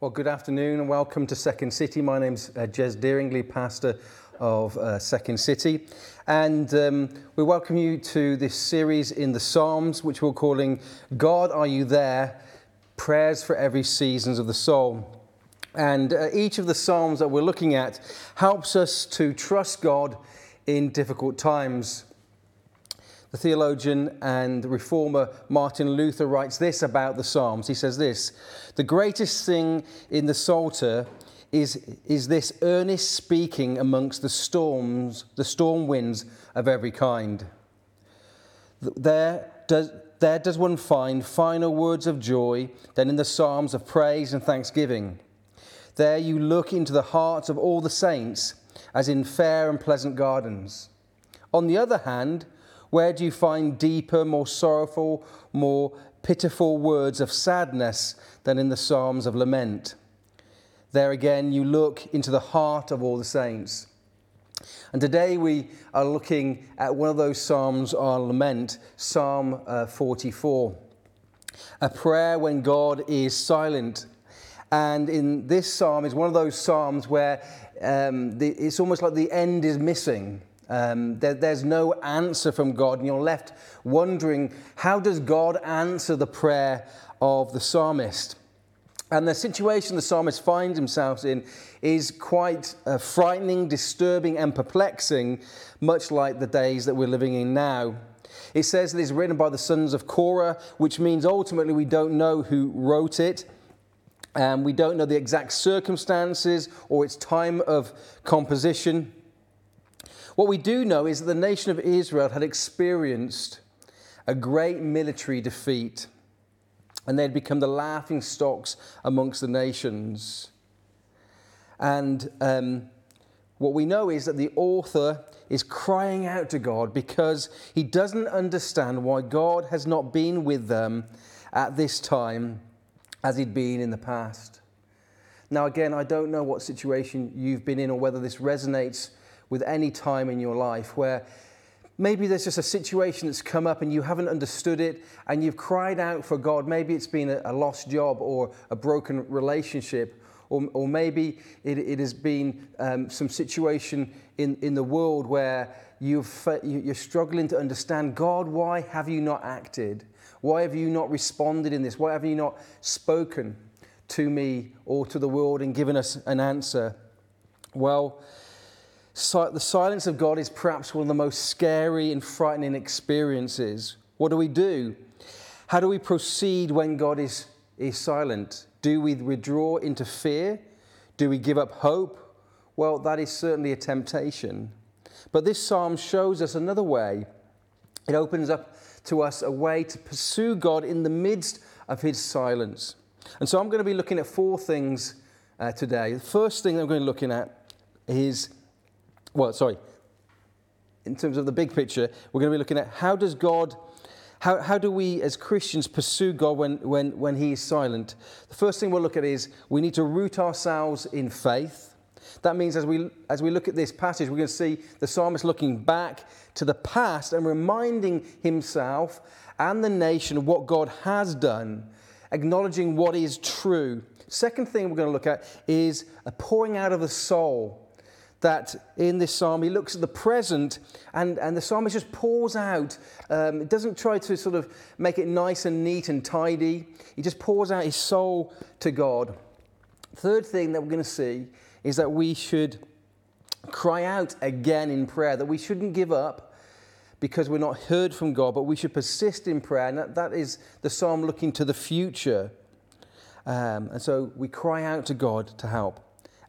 Well, good afternoon and welcome to Second City. My name's uh, Jez Deeringley, pastor of uh, Second City. And um, we welcome you to this series in the Psalms, which we're calling God, Are You There? Prayers for Every Seasons of the Soul. And uh, each of the Psalms that we're looking at helps us to trust God in difficult times. The theologian and reformer Martin Luther writes this about the Psalms. He says this The greatest thing in the Psalter is, is this earnest speaking amongst the storms, the storm winds of every kind. There does, there does one find finer words of joy than in the Psalms of praise and thanksgiving. There you look into the hearts of all the saints as in fair and pleasant gardens. On the other hand, where do you find deeper, more sorrowful, more pitiful words of sadness than in the Psalms of lament? There again, you look into the heart of all the saints. And today we are looking at one of those Psalms on lament, Psalm uh, 44. A prayer when God is silent. And in this psalm is one of those psalms where um, the, it's almost like the end is missing. Um, there, there's no answer from God, and you're left wondering how does God answer the prayer of the psalmist? And the situation the psalmist finds himself in is quite uh, frightening, disturbing, and perplexing, much like the days that we're living in now. It says that it's written by the sons of Korah, which means ultimately we don't know who wrote it. and we don't know the exact circumstances or its time of composition. What we do know is that the nation of Israel had experienced a great military defeat and they'd become the laughing stocks amongst the nations. And um, what we know is that the author is crying out to God because he doesn't understand why God has not been with them at this time as he'd been in the past. Now, again, I don't know what situation you've been in or whether this resonates with any time in your life where maybe there's just a situation that's come up and you haven't understood it and you've cried out for God. Maybe it's been a, a lost job or a broken relationship, or, or maybe it, it, has been um, some situation in, in the world where you've, you're struggling to understand God, why have you not acted? Why have you not responded in this? Why have you not spoken to me or to the world and given us an answer? Well, the silence of God is perhaps one of the most scary and frightening experiences. What do we do? How do we proceed when God is, is silent? Do we withdraw into fear? Do we give up hope? Well, that is certainly a temptation. But this psalm shows us another way. It opens up to us a way to pursue God in the midst of his silence. And so I'm going to be looking at four things uh, today. The first thing I'm going to be looking at is well, sorry, in terms of the big picture, we're going to be looking at how does God, how, how do we as Christians pursue God when, when, when He is silent? The first thing we'll look at is we need to root ourselves in faith. That means as we, as we look at this passage, we're going to see the psalmist looking back to the past and reminding himself and the nation of what God has done, acknowledging what is true. Second thing we're going to look at is a pouring out of the soul that in this psalm he looks at the present and, and the psalmist just pours out. Um, it doesn't try to sort of make it nice and neat and tidy, he just pours out his soul to God. Third thing that we're going to see is that we should cry out again in prayer, that we shouldn't give up because we're not heard from God, but we should persist in prayer. And that, that is the psalm looking to the future. Um, and so we cry out to God to help.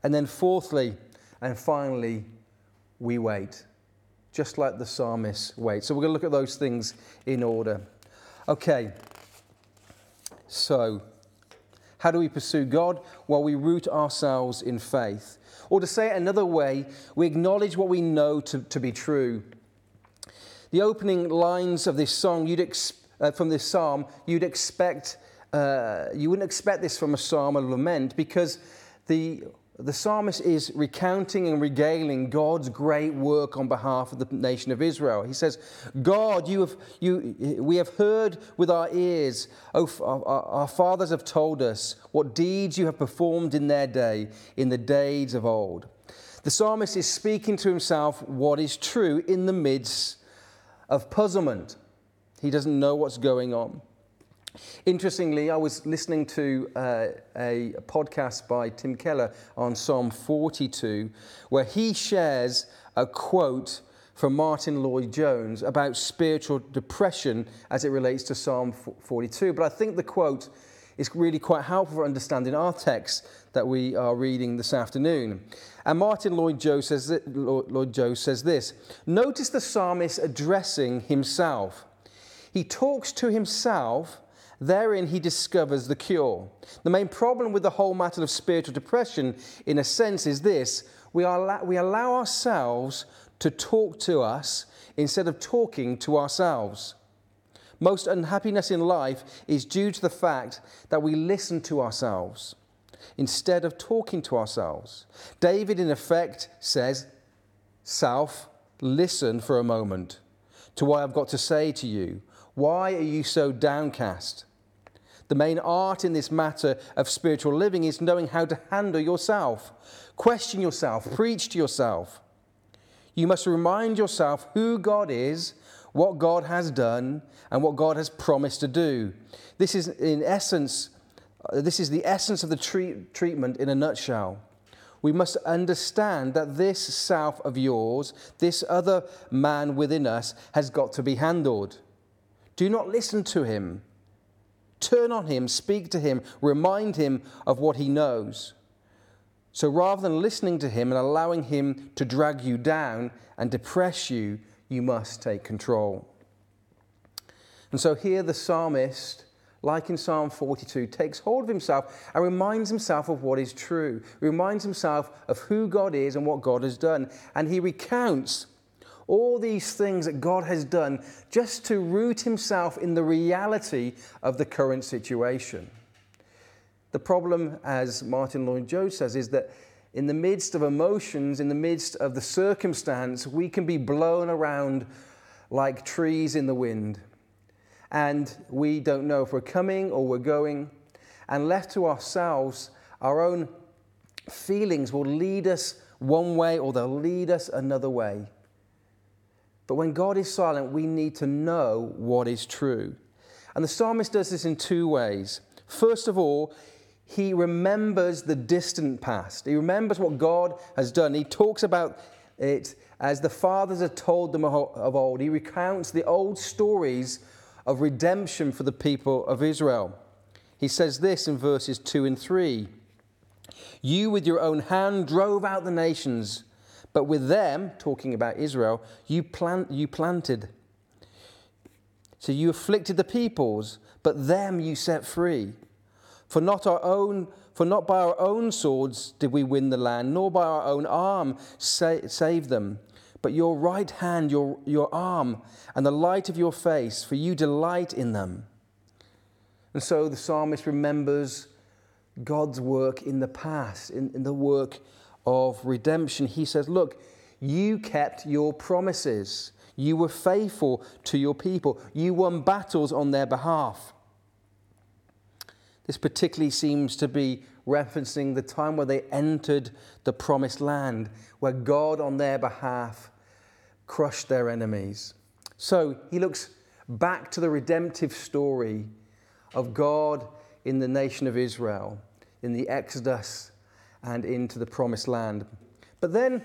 And then, fourthly, and finally, we wait, just like the psalmist waits. So we're going to look at those things in order. Okay, so how do we pursue God? Well, we root ourselves in faith. Or to say it another way, we acknowledge what we know to, to be true. The opening lines of this song, you'd ex- uh, from this psalm, you'd expect, uh, you wouldn't expect this from a psalm of lament because the the psalmist is recounting and regaling God's great work on behalf of the nation of Israel. He says, God, you have, you, we have heard with our ears, oh, our, our fathers have told us what deeds you have performed in their day, in the days of old. The psalmist is speaking to himself what is true in the midst of puzzlement. He doesn't know what's going on. Interestingly, I was listening to uh, a, podcast by Tim Keller on Psalm 42, where he shares a quote from Martyn Lloyd-Jones about spiritual depression as it relates to Psalm 42. But I think the quote is really quite helpful for understanding our text that we are reading this afternoon. And Martyn Lloyd-Jones says, Lloyd-Jones says this Notice the psalmist addressing himself. He talks to himself Therein, he discovers the cure. The main problem with the whole matter of spiritual depression, in a sense, is this we, are, we allow ourselves to talk to us instead of talking to ourselves. Most unhappiness in life is due to the fact that we listen to ourselves instead of talking to ourselves. David, in effect, says, Self, listen for a moment to what I've got to say to you. Why are you so downcast? The main art in this matter of spiritual living is knowing how to handle yourself, question yourself, preach to yourself. You must remind yourself who God is, what God has done, and what God has promised to do. This is, in essence, uh, this is the essence of the treat, treatment in a nutshell. We must understand that this self of yours, this other man within us, has got to be handled. Do not listen to him. Turn on him, speak to him, remind him of what he knows. So rather than listening to him and allowing him to drag you down and depress you, you must take control. And so here the psalmist, like in Psalm 42, takes hold of himself and reminds himself of what is true, reminds himself of who God is and what God has done. And he recounts all these things that God has done just to root himself in the reality of the current situation. The problem, as Martyn Lloyd-Jones says, is that in the midst of emotions, in the midst of the circumstance, we can be blown around like trees in the wind. And we don't know if we're coming or we're going. And left to ourselves, our own feelings will lead us one way or they'll lead us another way. But when God is silent, we need to know what is true. And the psalmist does this in two ways. First of all, he remembers the distant past. He remembers what God has done. He talks about it as the fathers had told them of old. He recounts the old stories of redemption for the people of Israel. He says this in verses 2 and 3 You with your own hand drove out the nations but with them, talking about Israel, you, plant, you planted. So you afflicted the peoples, but them you set free. For not our own, for not by our own swords did we win the land, nor by our own arm sa- save them, but your right hand, your, your arm, and the light of your face, for you delight in them. And so the psalmist remembers God's work in the past, in, in the work of redemption, he says, Look, you kept your promises. You were faithful to your people. You won battles on their behalf. This particularly seems to be referencing the time where they entered the promised land, where God, on their behalf, crushed their enemies. So he looks back to the redemptive story of God in the nation of Israel, in the Exodus and into the promised land. But then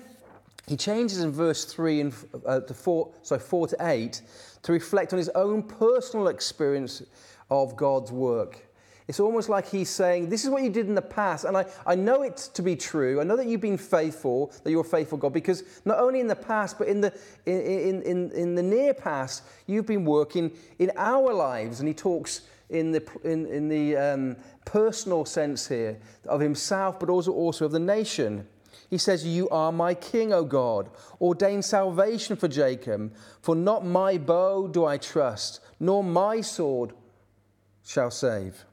he changes in verse 3 and uh, to 4, sorry, 4 to 8 to reflect on his own personal experience of God's work. It's almost like he's saying, This is what you did in the past, and I, I know it to be true. I know that you've been faithful, that you're a faithful God, because not only in the past, but in the, in, in, in the near past, you've been working in our lives. And he talks in the, in, in the um, personal sense here of himself, but also, also of the nation. He says, You are my king, O God. Ordain salvation for Jacob. For not my bow do I trust, nor my sword shall save.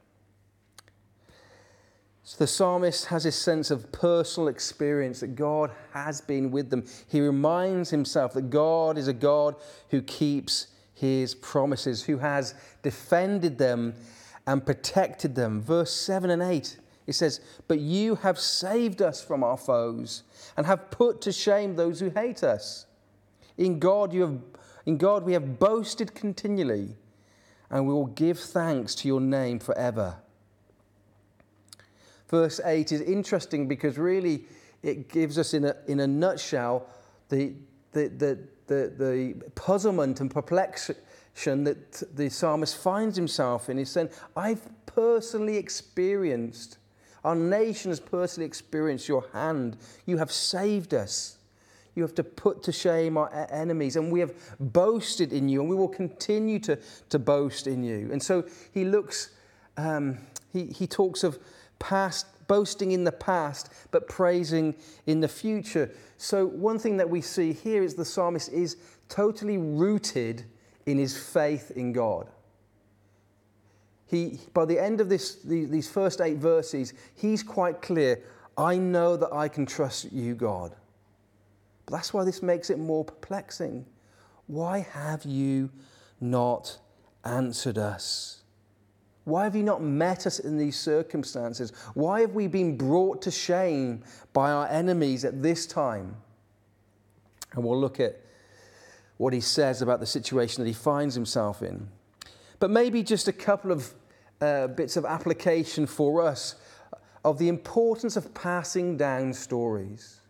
So the psalmist has this sense of personal experience that God has been with them. He reminds himself that God is a God who keeps his promises, who has defended them and protected them. Verse 7 and 8, it says, But you have saved us from our foes and have put to shame those who hate us. In God, you have, in God we have boasted continually, and we will give thanks to your name forever verse 8 is interesting because really it gives us, in a, in a nutshell, the, the, the, the, the puzzlement and perplexion that the psalmist finds himself in. He's saying, I've personally experienced, our nation has personally experienced your hand. You have saved us. You have to put to shame our enemies, and we have boasted in you, and we will continue to, to boast in you. And so he looks, um, he, he talks of past, boasting in the past, but praising in the future. So, one thing that we see here is the psalmist is totally rooted in his faith in God. He, by the end of this, these first eight verses, he's quite clear I know that I can trust you, God. But that's why this makes it more perplexing. Why have you not answered us? Why have you not met us in these circumstances? Why have we been brought to shame by our enemies at this time? And we'll look at what he says about the situation that he finds himself in. But maybe just a couple of uh, bits of application for us of the importance of passing down stories.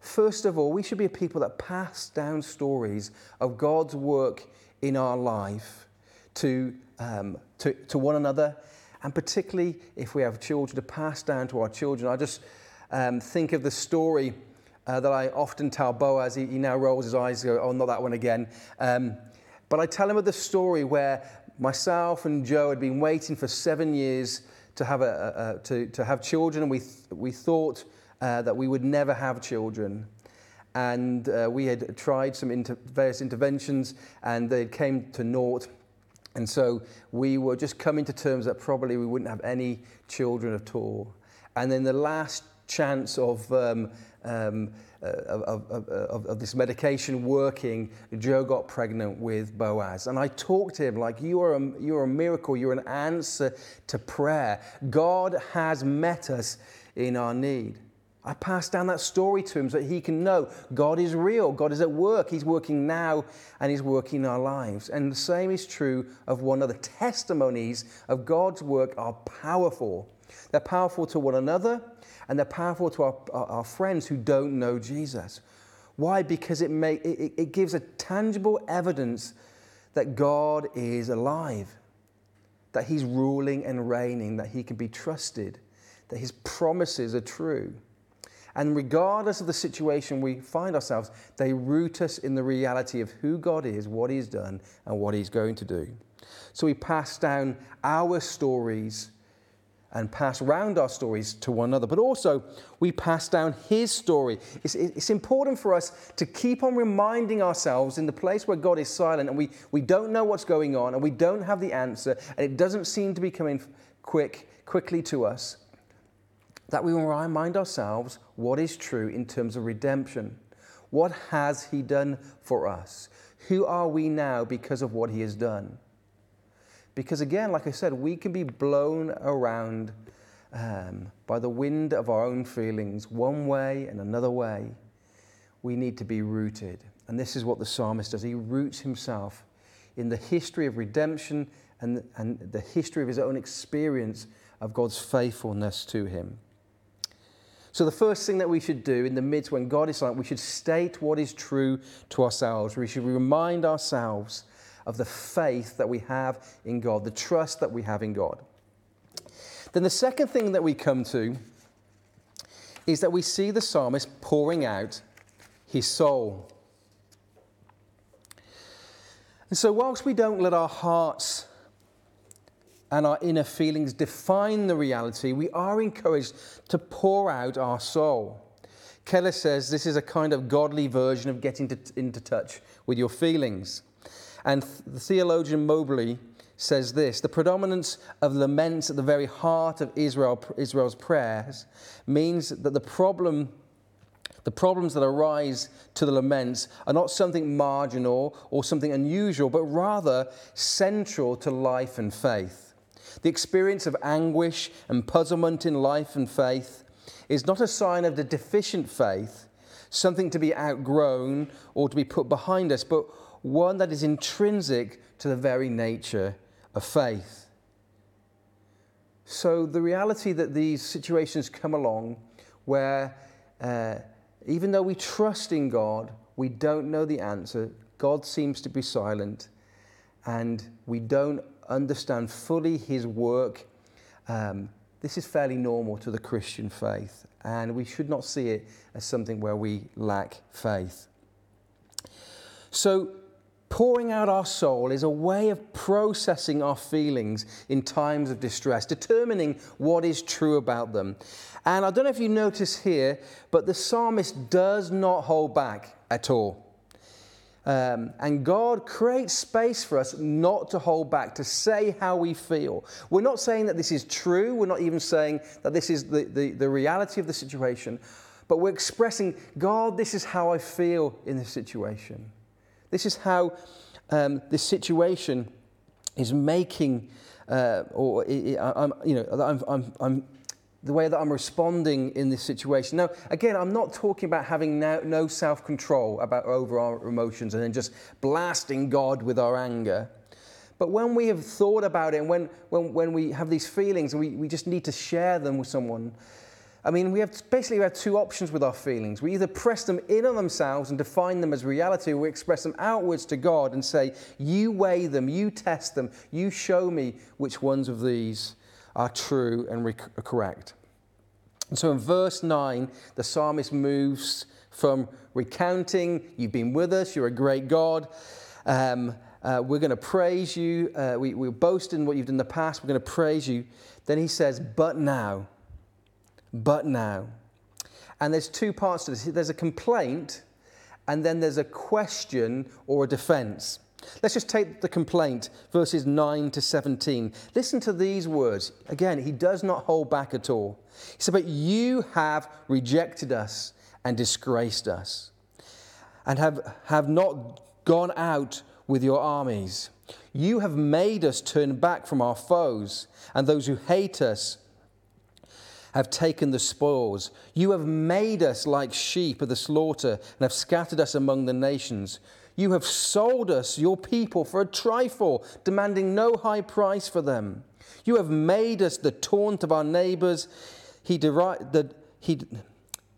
First of all, we should be a people that pass down stories of God's work in our life to um, to, to one another, and particularly if we have children to pass down to our children. I just um, think of the story uh, that I often tell Boaz. He, he, now rolls his eyes, go, "Oh, not that one again." Um, but I tell him of the story where myself and Joe had been waiting for seven years to have, a, a, a to, to have children, and we, th- we thought uh, that we would never have children. And uh, we had tried some inter- various interventions, and they came to naught. And so we were just coming to terms that probably we wouldn't have any children at all. And then the last chance of, um, um, uh, of, of, of, of, this medication working, Joe got pregnant with Boaz. And I talked to him like, you are, a, you are a miracle, you're an answer to prayer. God has met us in our need. I pass down that story to him so that he can know God is real, God is at work, He's working now, and He's working in our lives. And the same is true of one another. Testimonies of God's work are powerful. They're powerful to one another, and they're powerful to our, our, friends who don't know Jesus. Why? Because it, it, it gives a tangible evidence that God is alive, that He's ruling and reigning, that He can be trusted, that His promises are true. And regardless of the situation we find ourselves, they root us in the reality of who God is, what He's done, and what He's going to do. So we pass down our stories and pass round our stories to one another, but also we pass down His story. It's, it's important for us to keep on reminding ourselves in the place where God is silent and we, we don't know what's going on and we don't have the answer and it doesn't seem to be coming quick, quickly to us that we remind ourselves what is true in terms of redemption. What has He done for us? Who are we now because of what He has done? Because again, like I said, we can be blown around um, by the wind of our own feelings, one way and another way. We need to be rooted. And this is what the psalmist does. He roots himself in the history of redemption and, and the history of his own experience of God's faithfulness to him. So, the first thing that we should do in the midst when God is silent, we should state what is true to ourselves. We should remind ourselves of the faith that we have in God, the trust that we have in God. Then, the second thing that we come to is that we see the psalmist pouring out his soul. And so, whilst we don't let our hearts and our inner feelings define the reality, we are encouraged to pour out our soul. Keller says this is a kind of godly version of getting to, into touch with your feelings. And the theologian Mobley says this The predominance of laments at the very heart of Israel, Israel's prayers means that the problem. The problems that arise to the laments are not something marginal or something unusual, but rather central to life and faith. The experience of anguish and puzzlement in life and faith is not a sign of the deficient faith, something to be outgrown or to be put behind us, but one that is intrinsic to the very nature of faith. So, the reality that these situations come along where uh, even though we trust in God, we don't know the answer, God seems to be silent, and we don't understand fully His work. Um, this is fairly normal to the Christian faith, and we should not see it as something where we lack faith. So, pouring out our soul is a way of processing our feelings in times of distress, determining what is true about them. And I don't know if you notice here, but the psalmist does not hold back at all. Um, and God creates space for us not to hold back, to say how we feel. We're not saying that this is true. We're not even saying that this is the, the, the reality of the situation. But we're expressing, God, this is how I feel in this situation. This is how um, this situation is making, uh, or I'm, you know, I'm, I'm, I'm the way that I'm responding in this situation. Now, again, I'm not talking about having no, no self control about over our emotions and then just blasting God with our anger. But when we have thought about it and when, when, when we have these feelings and we, we just need to share them with someone, I mean, we have basically we have two options with our feelings. We either press them in on themselves and define them as reality, or we express them outwards to God and say, You weigh them, you test them, you show me which ones of these are true and rec- correct. And so in verse 9, the psalmist moves from recounting, You've been with us, you're a great God. Um, uh, we're going to praise you. Uh, we, we boast in what you've done in the past. We're going to praise you. Then he says, But now, but now. And there's two parts to this there's a complaint, and then there's a question or a defense. Let's just take the complaint, verses 9 to 17. Listen to these words. Again, he does not hold back at all. He said, But you have rejected us and disgraced us, and have, have not gone out with your armies. You have made us turn back from our foes, and those who hate us have taken the spoils. You have made us like sheep of the slaughter, and have scattered us among the nations. You have sold us, your people, for a trifle, demanding no high price for them. You have made us the taunt of our neighbors, he the, he,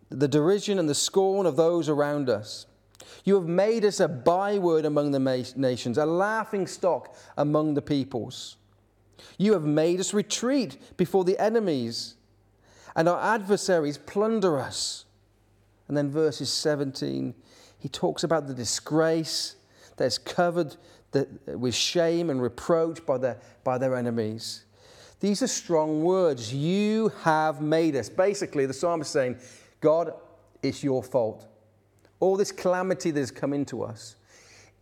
the derision and the scorn of those around us. You have made us a byword among the nations, a laughing stock among the peoples. You have made us retreat before the enemies, and our adversaries plunder us. And then verses 17 he talks about the disgrace that's covered the, with shame and reproach by their, by their enemies. These are strong words. You have made us. Basically, the psalmist is saying, God, it's your fault. All this calamity that has come into us,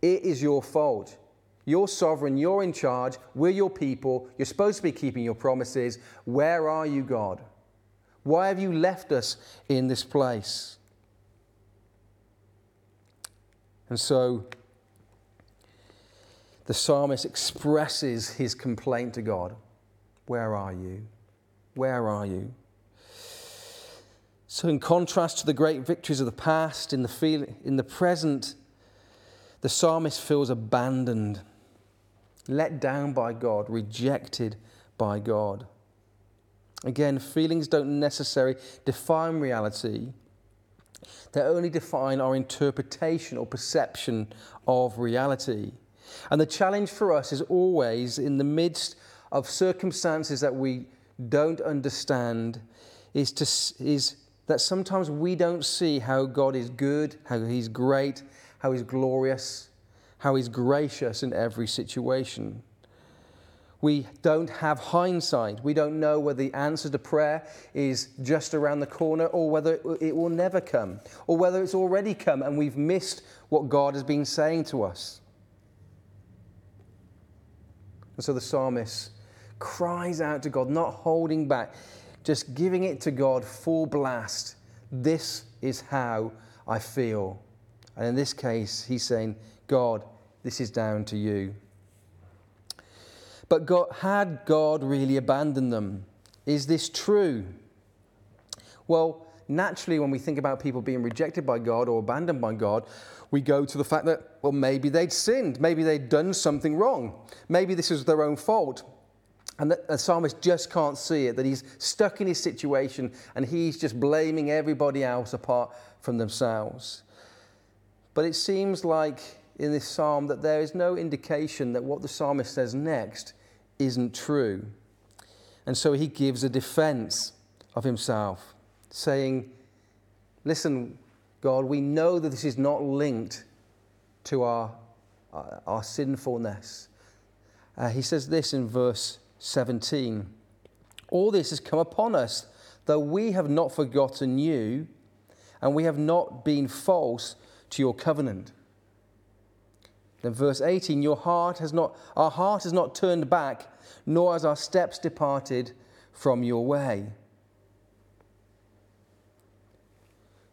it is your fault. You're sovereign, you're in charge, we're your people, you're supposed to be keeping your promises. Where are you, God? Why have you left us in this place? And so the psalmist expresses his complaint to God Where are you? Where are you? So, in contrast to the great victories of the past, in the, feel, in the present, the psalmist feels abandoned, let down by God, rejected by God. Again, feelings don't necessarily define reality, they only define our interpretation or perception of reality. And the challenge for us is always in the midst of circumstances that we don't understand is, to, is that sometimes we don't see how God is good, how He's great, how He's glorious, how He's gracious in every situation. We don't have hindsight. We don't know whether the answer to prayer is just around the corner or whether it will never come or whether it's already come and we've missed what God has been saying to us. And so the psalmist cries out to God, not holding back, just giving it to God full blast. This is how I feel. And in this case, he's saying, God, this is down to you. But God, had God really abandoned them? Is this true? Well, naturally, when we think about people being rejected by God or abandoned by God, we go to the fact that, well, maybe they'd sinned. Maybe they'd done something wrong. Maybe this was their own fault. And the psalmist just can't see it, that he's stuck in his situation and he's just blaming everybody else apart from themselves. But it seems like in this psalm that there is no indication that what the psalmist says next isn't true. And so he gives a defense of himself, saying, Listen, God, we know that this is not linked to our, our, our sinfulness. Uh, he says this in verse 17 All this has come upon us, though we have not forgotten you, and we have not been false to your covenant. Then verse 18, your heart has not, our heart has not turned back, nor has our steps departed from your way.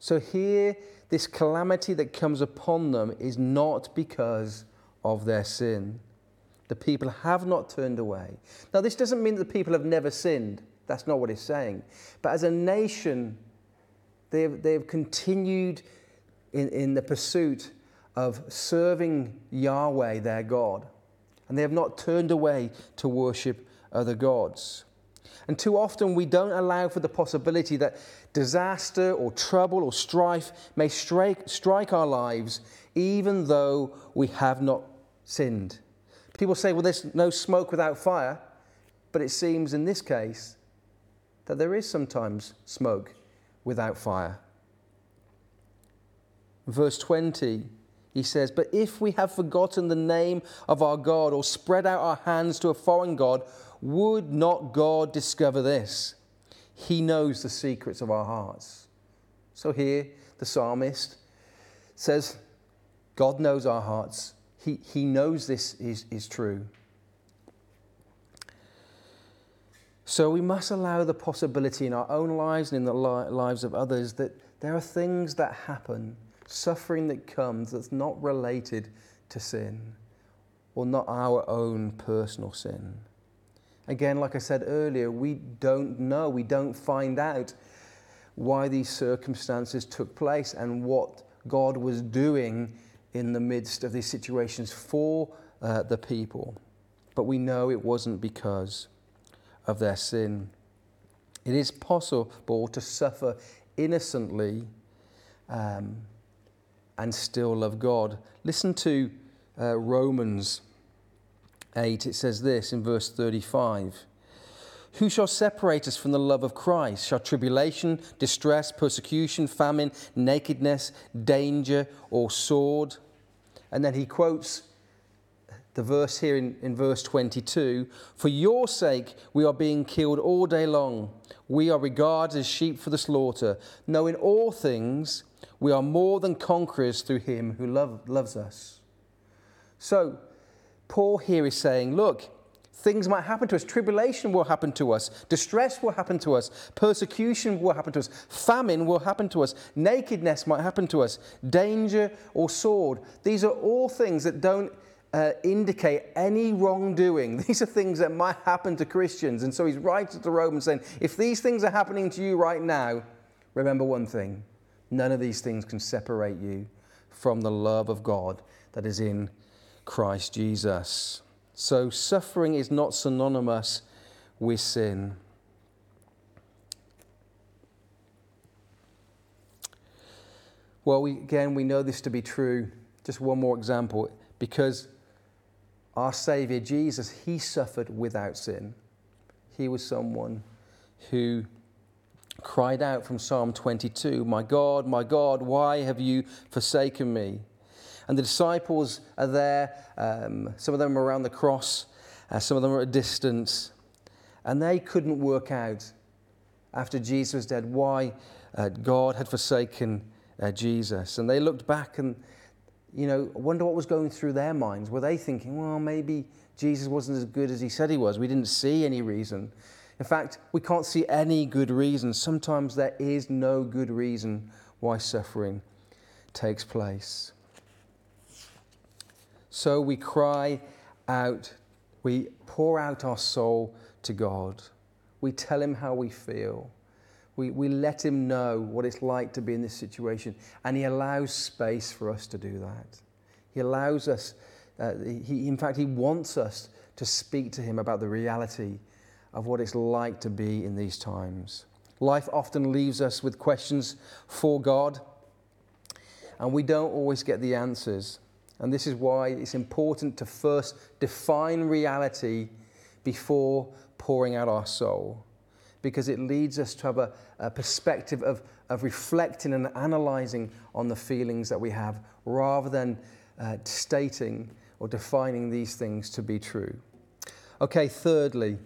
So here, this calamity that comes upon them is not because of their sin. The people have not turned away. Now, this doesn't mean that the people have never sinned. That's not what it's saying. But as a nation, they've, they've continued in, in the pursuit of serving Yahweh, their God. And they have not turned away to worship other gods. And too often we don't allow for the possibility that disaster or trouble or strife may strike, strike our lives even though we have not sinned. People say, well, there's no smoke without fire. But it seems in this case that there is sometimes smoke without fire. Verse 20, he says, But if we have forgotten the name of our God or spread out our hands to a foreign God, would not God discover this? He knows the secrets of our hearts. So here, the psalmist says, God knows our hearts. He, he knows this is, is true. So we must allow the possibility in our own lives and in the li- lives of others that there are things that happen suffering that comes that's not related to sin or not our own personal sin. Again, like I said earlier, we don't know, we don't find out why these circumstances took place and what God was doing in the midst of these situations for uh, the people. But we know it wasn't because of their sin. It is possible to suffer innocently um, and still love God. Listen to uh, Romans 8. It says this in verse 35 Who shall separate us from the love of Christ? Shall tribulation, distress, persecution, famine, nakedness, danger, or sword? And then he quotes the verse here in, in verse 22 For your sake we are being killed all day long. We are regarded as sheep for the slaughter. Knowing all things, we are more than conquerors through him who love, loves us. So, Paul here is saying, look, things might happen to us. Tribulation will happen to us. Distress will happen to us. Persecution will happen to us. Famine will happen to us. Nakedness might happen to us. Danger or sword. These are all things that don't uh, indicate any wrongdoing. These are things that might happen to Christians. And so he's writing to the Romans saying, if these things are happening to you right now, remember one thing None of these things can separate you from the love of God that is in Christ Jesus. So, suffering is not synonymous with sin. Well, we, again, we know this to be true. Just one more example. Because our Savior Jesus, he suffered without sin. He was someone who cried out from Psalm 22, My God, my God, why have you forsaken me? And the disciples are there, um, some of them are around the cross, uh, some of them are at a distance, and they couldn't work out after Jesus was dead why uh, God had forsaken uh, Jesus. And they looked back and, you know, wonder what was going through their minds. Were they thinking, well, maybe Jesus wasn't as good as he said he was. We didn't see any reason. In fact, we can't see any good reason. Sometimes there is no good reason why suffering takes place. So we cry out, we pour out our soul to God. We tell Him how we feel. We, we let Him know what it's like to be in this situation. And He allows space for us to do that. He allows us, uh, he, in fact, He wants us to speak to Him about the reality of what it's like to be in these times. Life often leaves us with questions for God, and we don't always get the answers. And this is why it's important to first define reality before pouring out our soul, because it leads us to have a, a perspective of, of reflecting and analyzing on the feelings that we have rather than uh, stating or defining these things to be true. Okay, thirdly,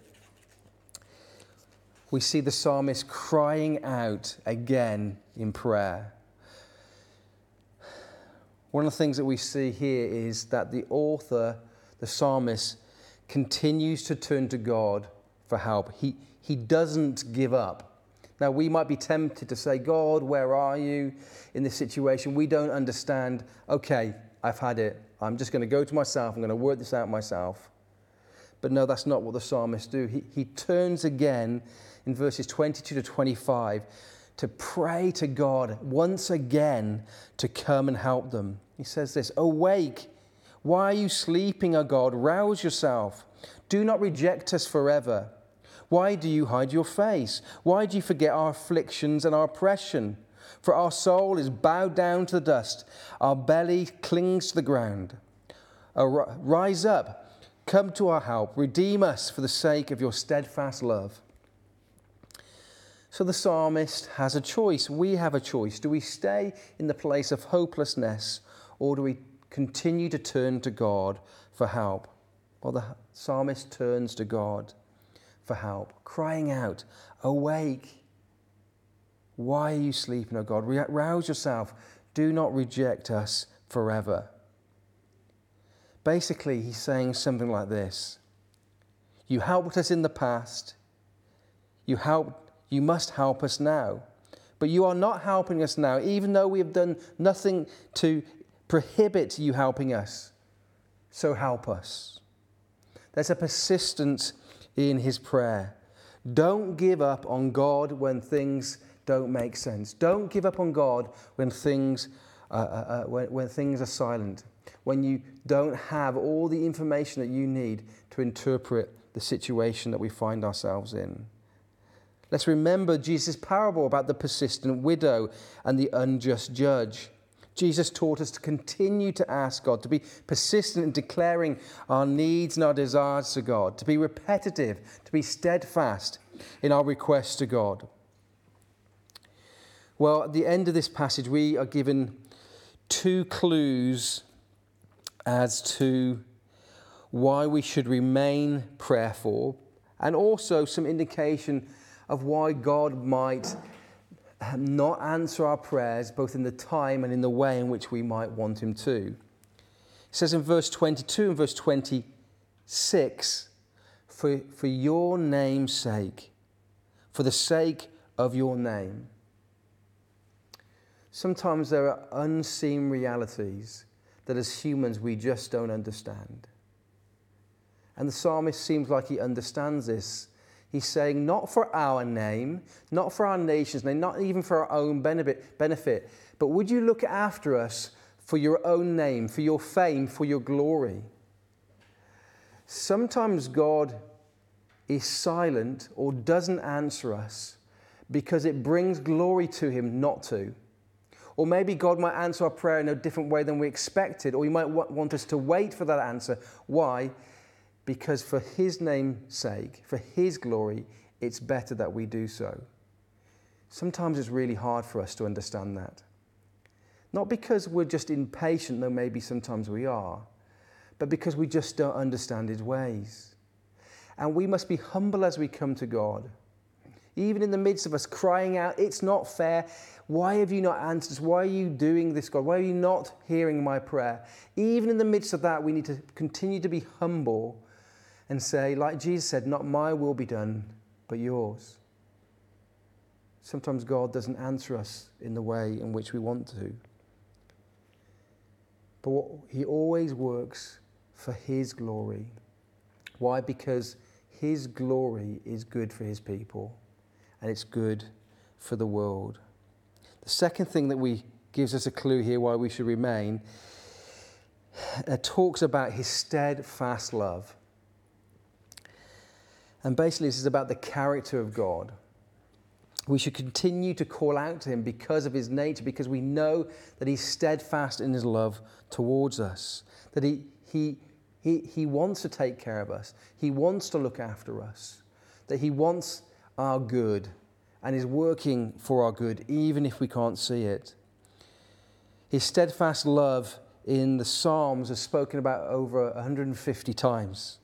we see the psalmist crying out again in prayer. One of the things that we see here is that the author, the psalmist, continues to turn to God for help. He, he doesn't give up. Now, we might be tempted to say, God, where are you in this situation? We don't understand. Okay, I've had it. I'm just going to go to myself. I'm going to work this out myself. But no, that's not what the psalmists do. He, he turns again in verses 22 to 25 to pray to God once again to come and help them. He says this Awake! Why are you sleeping, O God? Rouse yourself. Do not reject us forever. Why do you hide your face? Why do you forget our afflictions and our oppression? For our soul is bowed down to the dust, our belly clings to the ground. Rise up, come to our help, redeem us for the sake of your steadfast love. So the psalmist has a choice. We have a choice. Do we stay in the place of hopelessness or do we continue to turn to God for help? Well, the psalmist turns to God for help, crying out, Awake! Why are you sleeping, O God? Rouse yourself. Do not reject us forever. Basically, he's saying something like this You helped us in the past. You helped you must help us now. But you are not helping us now, even though we have done nothing to prohibit you helping us. So help us. There's a persistence in his prayer. Don't give up on God when things don't make sense. Don't give up on God when things, uh, uh, uh, when, when things are silent, when you don't have all the information that you need to interpret the situation that we find ourselves in. Let's remember Jesus' parable about the persistent widow and the unjust judge. Jesus taught us to continue to ask God, to be persistent in declaring our needs and our desires to God, to be repetitive, to be steadfast in our requests to God. Well, at the end of this passage, we are given two clues as to why we should remain prayerful and also some indication of why God might um, not answer our prayers, both in the time and in the way in which we might want Him to. It says in verse 22 and verse 26 for, for your name's sake, for the sake of your name. Sometimes there are unseen realities that as humans we just don't understand. And the psalmist seems like he understands this He's saying, not for our name, not for our nation's name, not even for our own benefit, but would you look after us for your own name, for your fame, for your glory? Sometimes God is silent or doesn't answer us because it brings glory to Him not to. Or maybe God might answer our prayer in a different way than we expected, or He might want us to wait for that answer. Why? Because for his name's sake, for his glory, it's better that we do so. Sometimes it's really hard for us to understand that. Not because we're just impatient, though maybe sometimes we are, but because we just don't understand his ways. And we must be humble as we come to God. Even in the midst of us crying out, It's not fair. Why have you not answered? Why are you doing this, God? Why are you not hearing my prayer? Even in the midst of that, we need to continue to be humble and say, like Jesus said, Not my will be done, but yours. Sometimes God doesn't answer us in the way in which we want to. But what, He always works for His glory. Why? Because His glory is good for His people and it's good for the world. The second thing that we gives us a clue here why we should remain uh, talks about his steadfast love. And basically, this is about the character of God. We should continue to call out to him because of his nature, because we know that he's steadfast in his love towards us, that he, he, he, he wants to take care of us, he wants to look after us, that he wants our good and is working for our good, even if we can't see it. His steadfast love in the Psalms is spoken about over 150 times.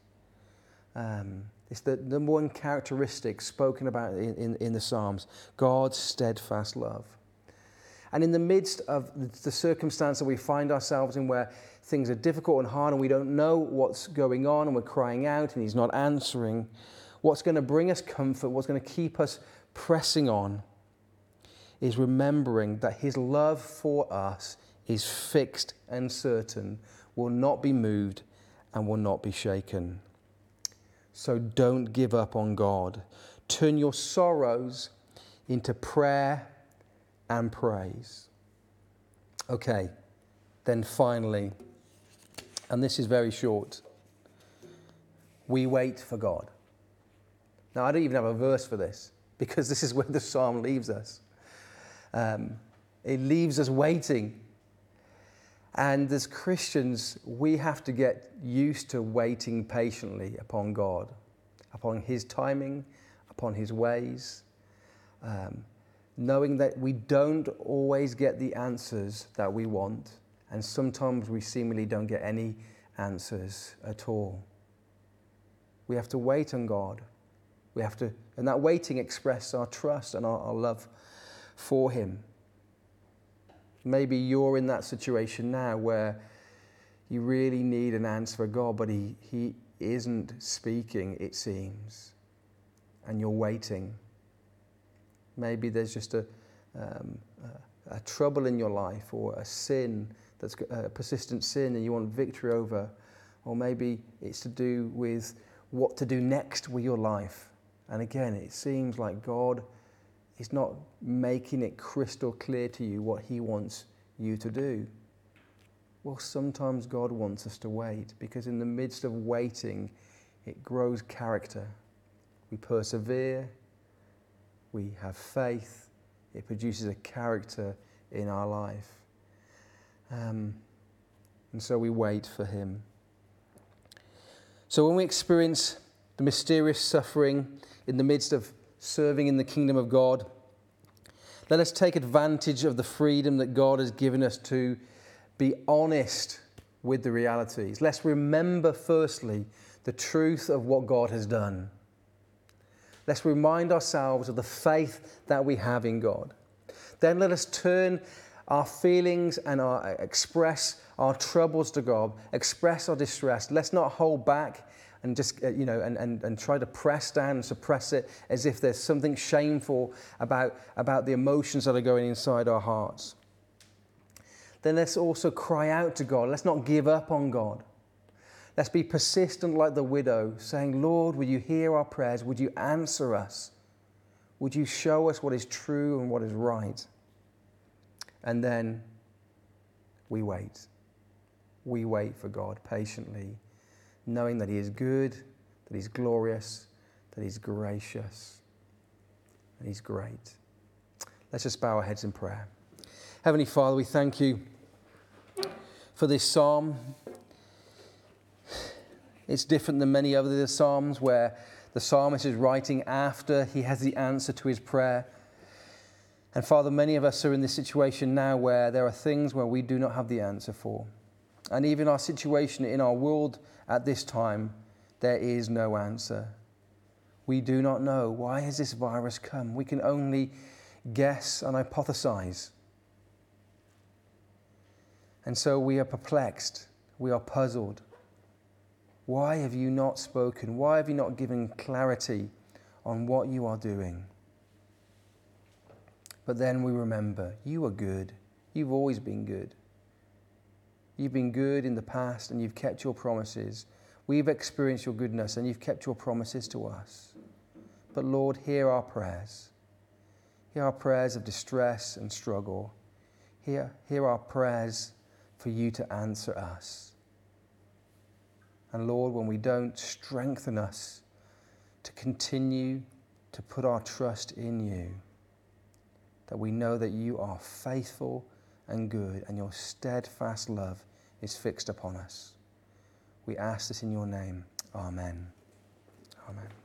Um, it's the number one characteristic spoken about in, in, in, the Psalms God's steadfast love. And in the midst of the circumstance that we find ourselves in, where things are difficult and hard and we don't know what's going on and we're crying out and He's not answering, what's going to bring us comfort, what's going to keep us pressing on, is remembering that His love for us is fixed and certain, will not be moved, and will not be shaken. So don't give up on God. Turn your sorrows into prayer and praise. Okay, then finally, and this is very short, we wait for God. Now, I don't even have a verse for this because this is where the psalm leaves us. Um, it leaves us waiting and as Christians, we have to get used to waiting patiently upon God, upon His timing, upon His ways, um, knowing that we don't always get the answers that we want, and sometimes we seemingly don't get any answers at all. We have to wait on God. We have to, and that waiting expresses our trust and our, our love for Him. Maybe you're in that situation now where you really need an answer from God, but He, he isn't speaking, it seems, and you're waiting. Maybe there's just a, um, a, a, trouble in your life or a sin that's a persistent sin and you want victory over. Or maybe it's to do with what to do next with your life. And again, it seems like God He's not making it crystal clear to you what He wants you to do. Well, sometimes God wants us to wait because, in the midst of waiting, it grows character. We persevere, we have faith, it produces a character in our life. Um, and so we wait for Him. So, when we experience the mysterious suffering in the midst of serving in the kingdom of God. Let us take advantage of the freedom that God has given us to be honest with the realities. Let's remember, firstly, the truth of what God has done. Let's remind ourselves of the faith that we have in God. Then let us turn our feelings and our, express our troubles to God, express our distress. Let's not hold back and just, uh, you know, and, and, and try to press down and suppress it as if there's something shameful about, about the emotions that are going inside our hearts. Then let's also cry out to God. Let's not give up on God. Let's be persistent like the widow, saying, Lord, would you hear our prayers? Would you answer us? Would you show us what is true and what is right? And then we wait. We wait for God patiently knowing that He is good, that He's glorious, that He's gracious, and He's great. Let's just bow our heads in prayer. Heavenly Father, we thank you for this psalm. It's different than many other psalms where the psalmist is writing after he has the answer to his prayer. And Father, many of us are in this situation now where there are things where we do not have the answer for. And even our situation in our world at this time, there is no answer. We do not know why has this virus come. We can only guess and hypothesize. And so we are perplexed, we are puzzled. Why have you not spoken? Why have you not given clarity on what you are doing? But then we remember you are good. You've always been good. You've been good in the past and you've kept your promises. We've experienced your goodness and you've kept your promises to us. But Lord, hear our prayers. Hear our prayers of distress and struggle. Hear, hear our prayers for you to answer us. And Lord, when we don't, strengthen us to continue to put our trust in you. That we know that you are faithful and good, and your steadfast love is fixed upon us. We ask this in your name. Amen. Amen.